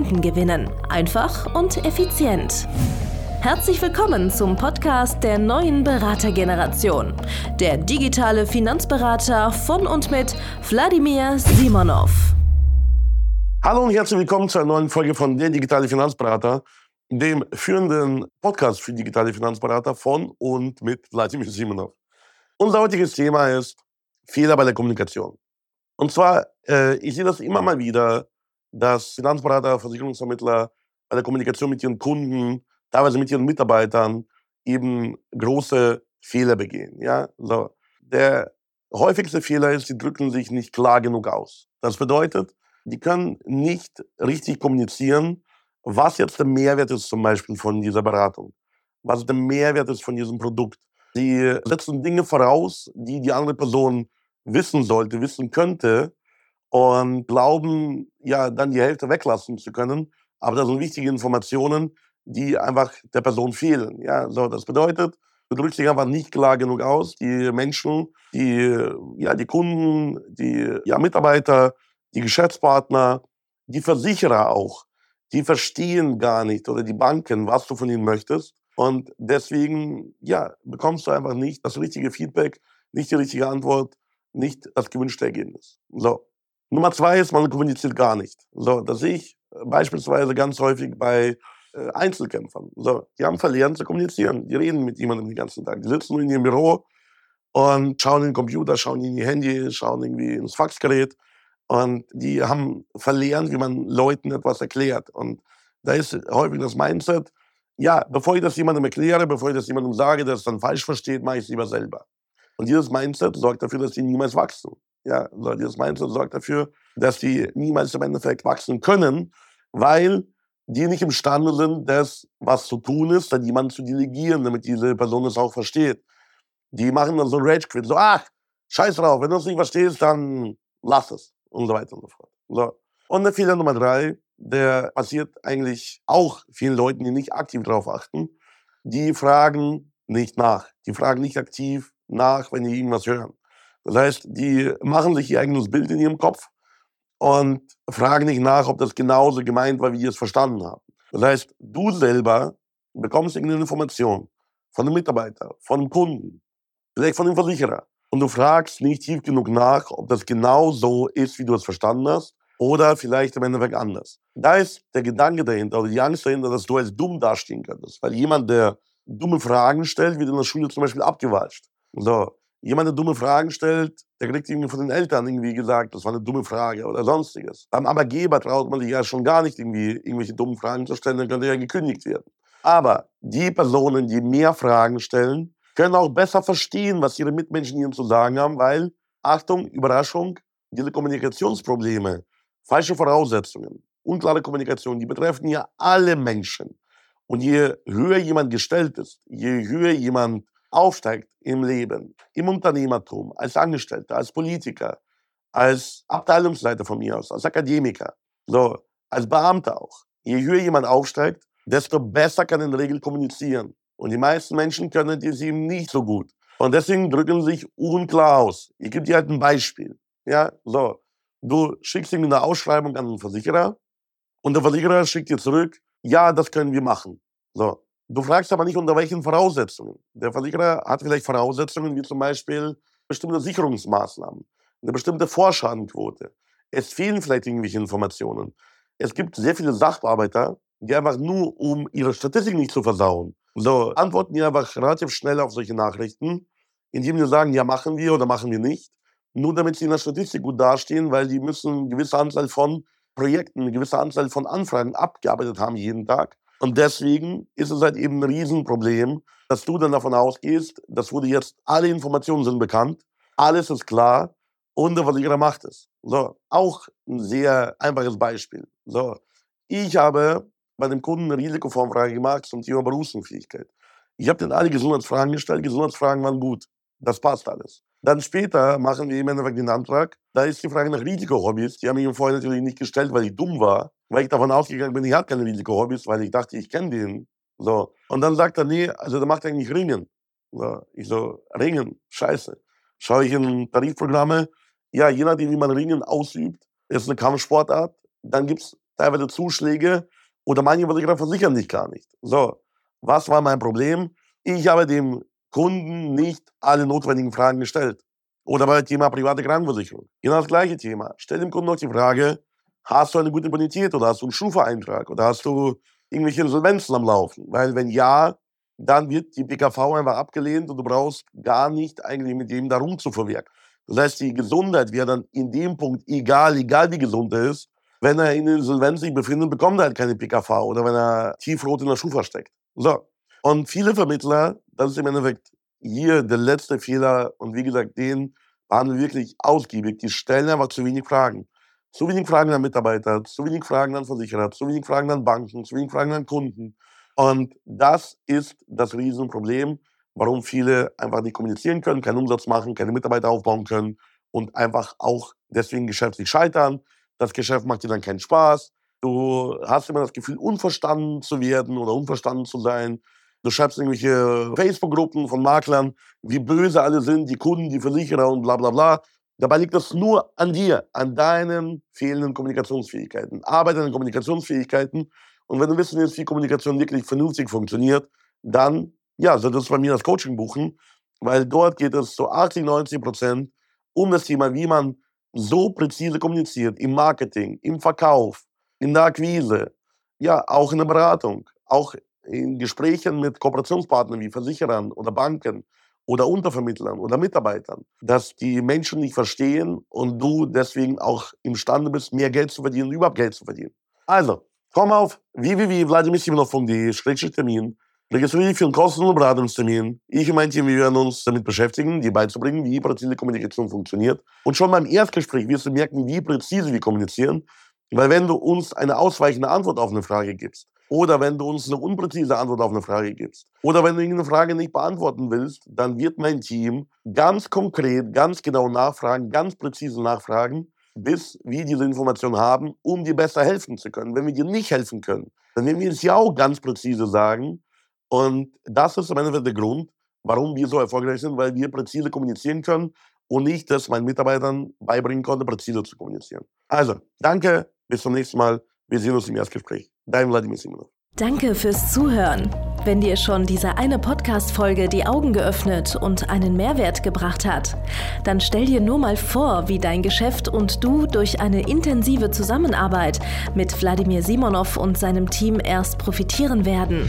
Kunden gewinnen. Einfach und effizient. Herzlich willkommen zum Podcast der neuen Beratergeneration. Der digitale Finanzberater von und mit Wladimir Simonov. Hallo und herzlich willkommen zu einer neuen Folge von Der digitale Finanzberater, dem führenden Podcast für digitale Finanzberater von und mit Wladimir Simonov. Unser heutiges Thema ist Fehler bei der Kommunikation. Und zwar, äh, ich sehe das immer mal wieder, dass Finanzberater, Versicherungsvermittler bei der Kommunikation mit ihren Kunden, teilweise mit ihren Mitarbeitern eben große Fehler begehen. Ja? So. Der häufigste Fehler ist, sie drücken sich nicht klar genug aus. Das bedeutet, die können nicht richtig kommunizieren, was jetzt der Mehrwert ist zum Beispiel von dieser Beratung, was der Mehrwert ist von diesem Produkt. Sie setzen Dinge voraus, die die andere Person wissen sollte, wissen könnte, und glauben, ja, dann die Hälfte weglassen zu können. Aber das sind wichtige Informationen, die einfach der Person fehlen. Ja, so, das bedeutet, du drückst dich einfach nicht klar genug aus. Die Menschen, die, ja, die Kunden, die ja, Mitarbeiter, die Geschäftspartner, die Versicherer auch, die verstehen gar nicht oder die Banken, was du von ihnen möchtest. Und deswegen, ja, bekommst du einfach nicht das richtige Feedback, nicht die richtige Antwort, nicht das gewünschte Ergebnis. So. Nummer zwei ist, man kommuniziert gar nicht. So, das sehe ich äh, beispielsweise ganz häufig bei äh, Einzelkämpfern. So, die haben verlernt zu kommunizieren. Die reden mit jemandem den ganzen Tag. Die sitzen nur in ihrem Büro und schauen in den Computer, schauen in ihr Handy, schauen irgendwie ins Faxgerät. Und die haben verlernt, wie man Leuten etwas erklärt. Und da ist häufig das Mindset, ja, bevor ich das jemandem erkläre, bevor ich das jemandem sage, der es dann falsch versteht, mache ich es lieber selber. Und dieses Mindset sorgt dafür, dass die niemals wachsen. Ja, so dieses Mindset sorgt dafür, dass die niemals im Endeffekt wachsen können, weil die nicht imstande sind, das, was zu tun ist, dann jemanden zu delegieren, damit diese Person es auch versteht. Die machen dann so Rage Quit, so, ach, scheiß drauf, wenn du es nicht verstehst, dann lass es und so weiter und so fort. So. Und der Fehler Nummer drei, der passiert eigentlich auch vielen Leuten, die nicht aktiv darauf achten, die fragen nicht nach. Die fragen nicht aktiv nach, wenn die irgendwas hören. Das heißt, die machen sich ihr eigenes Bild in ihrem Kopf und fragen nicht nach, ob das genauso gemeint war, wie die es verstanden haben. Das heißt, du selber bekommst irgendeine Information von einem Mitarbeiter, von einem Kunden, vielleicht von einem Versicherer. Und du fragst nicht tief genug nach, ob das genau so ist, wie du es verstanden hast, oder vielleicht im Endeffekt anders. Da ist der Gedanke dahinter oder die Angst dahinter, dass du als dumm dastehen könntest. Weil jemand, der dumme Fragen stellt, wird in der Schule zum Beispiel abgewatscht. So, jemand eine dumme Frage stellt, der kriegt irgendwie von den Eltern irgendwie gesagt, das war eine dumme Frage oder sonstiges. Beim Arbeitgeber traut man sich ja schon gar nicht irgendwie irgendwelche dummen Fragen zu stellen, dann könnte ja gekündigt werden. Aber die Personen, die mehr Fragen stellen, können auch besser verstehen, was ihre Mitmenschen ihnen zu sagen haben, weil, Achtung, Überraschung, diese Kommunikationsprobleme, falsche Voraussetzungen, unklare Kommunikation, die betreffen ja alle Menschen. Und je höher jemand gestellt ist, je höher jemand aufsteigt im Leben, im Unternehmertum, als Angestellter, als Politiker, als Abteilungsleiter von mir aus, als Akademiker, so, als Beamter auch. Je höher jemand aufsteigt, desto besser kann in der Regel kommunizieren. Und die meisten Menschen können dies eben nicht so gut. Und deswegen drücken sie sich unklar aus. Ich gebe dir halt ein Beispiel. Ja, so. Du schickst ihm eine Ausschreibung an den Versicherer und der Versicherer schickt dir zurück, ja, das können wir machen. So. Du fragst aber nicht, unter welchen Voraussetzungen. Der Versicherer hat vielleicht Voraussetzungen wie zum Beispiel bestimmte Sicherungsmaßnahmen, eine bestimmte Vorschadenquote. Es fehlen vielleicht irgendwelche Informationen. Es gibt sehr viele Sachbearbeiter, die einfach nur, um ihre Statistik nicht zu versauen, so antworten die einfach relativ schnell auf solche Nachrichten, indem sie sagen, ja, machen wir oder machen wir nicht. Nur damit sie in der Statistik gut dastehen, weil die müssen eine gewisse Anzahl von Projekten, eine gewisse Anzahl von Anfragen abgearbeitet haben jeden Tag. Und deswegen ist es halt eben ein Riesenproblem, dass du dann davon ausgehst, das wurde jetzt, alle Informationen sind bekannt, alles ist klar und der Versicherer macht es. So, auch ein sehr einfaches Beispiel. So, Ich habe bei dem Kunden eine Risikoformfrage gemacht zum Thema Berufsunfähigkeit. Ich habe den alle Gesundheitsfragen gestellt, Gesundheitsfragen waren gut. Das passt alles. Dann später machen wir im Endeffekt den Antrag. Da ist die Frage nach Risikohobbys. Die haben ich ihm vorher natürlich nicht gestellt, weil ich dumm war. Weil ich davon ausgegangen bin, ich habe keine Risikohobbys, weil ich dachte, ich kenne den. So. Und dann sagt er, nee, also der macht eigentlich Ringen. So. Ich so, Ringen, scheiße. Schaue ich in Tarifprogramme, ja, je nachdem, wie man Ringen ausübt, ist eine Kampfsportart, dann gibt es teilweise Zuschläge oder manche Versicherer versichern dich gar nicht. So, was war mein Problem? Ich habe dem Kunden nicht alle notwendigen Fragen gestellt. Oder bei dem Thema private Krankenversicherung. Genau das gleiche Thema. Stell dem Kunden noch die Frage, hast du eine gute Bonität oder hast du einen Schufa-Eintrag oder hast du irgendwelche Insolvenzen am Laufen? Weil wenn ja, dann wird die PKV einfach abgelehnt und du brauchst gar nicht eigentlich mit dem darum zu verwerken. Das heißt, die Gesundheit wäre dann in dem Punkt egal, egal wie gesund er ist. Wenn er in Insolvenz sich befindet, bekommt er halt keine PKV oder wenn er tiefrot in der Schufa steckt. So. Und viele Vermittler, das ist im Endeffekt hier der letzte Fehler und wie gesagt, den behandeln wirklich ausgiebig. Die stellen einfach zu wenig Fragen. Zu wenig Fragen an Mitarbeiter, zu wenig Fragen an Versicherer, zu wenig Fragen an Banken, zu wenig Fragen an Kunden. Und das ist das Riesenproblem, warum viele einfach nicht kommunizieren können, keinen Umsatz machen, keine Mitarbeiter aufbauen können und einfach auch deswegen geschäftlich scheitern. Das Geschäft macht dir dann keinen Spaß. Du hast immer das Gefühl, unverstanden zu werden oder unverstanden zu sein. Du schreibst irgendwelche Facebook-Gruppen von Maklern, wie böse alle sind, die Kunden, die Versicherer und bla bla bla. Dabei liegt das nur an dir, an deinen fehlenden Kommunikationsfähigkeiten. Arbeite an Kommunikationsfähigkeiten und wenn du wissen willst, wie Kommunikation wirklich vernünftig funktioniert, dann ja, solltest du bei mir das Coaching buchen, weil dort geht es zu 80, 90 Prozent um das Thema, wie man so präzise kommuniziert im Marketing, im Verkauf, in der Akquise, ja, auch in der Beratung, auch in Gesprächen mit Kooperationspartnern wie Versicherern oder Banken oder Untervermittlern oder Mitarbeitern, dass die Menschen nicht verstehen und du deswegen auch imstande bist, mehr Geld zu verdienen, überhaupt Geld zu verdienen. Also, Komm auf www.vladimirsimonov.de-termin. Registriere dich für einen kostenlosen Beratungstermin. Ich und mein Team wir werden uns damit beschäftigen, dir beizubringen, wie präzise Kommunikation funktioniert. Und schon beim Erstgespräch wirst du merken, wie präzise wir kommunizieren. Weil wenn du uns eine ausweichende Antwort auf eine Frage gibst, oder wenn du uns eine unpräzise Antwort auf eine Frage gibst, oder wenn du irgendeine Frage nicht beantworten willst, dann wird mein Team ganz konkret, ganz genau nachfragen, ganz präzise nachfragen bis wir diese Information haben, um dir besser helfen zu können. Wenn wir dir nicht helfen können, dann werden wir es ja auch ganz präzise sagen. Und das ist am Ende der Grund, warum wir so erfolgreich sind, weil wir präzise kommunizieren können und nicht das meinen Mitarbeitern beibringen konnte, präzise zu kommunizieren. Also, danke, bis zum nächsten Mal. Wir sehen uns im Erstgespräch. Dein Wladimir Simonov. Danke fürs Zuhören. Wenn dir schon diese eine Podcast-Folge die Augen geöffnet und einen Mehrwert gebracht hat, dann stell dir nur mal vor, wie dein Geschäft und du durch eine intensive Zusammenarbeit mit Wladimir Simonov und seinem Team erst profitieren werden.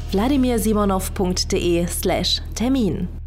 www.vladimirsimonov.de/termin.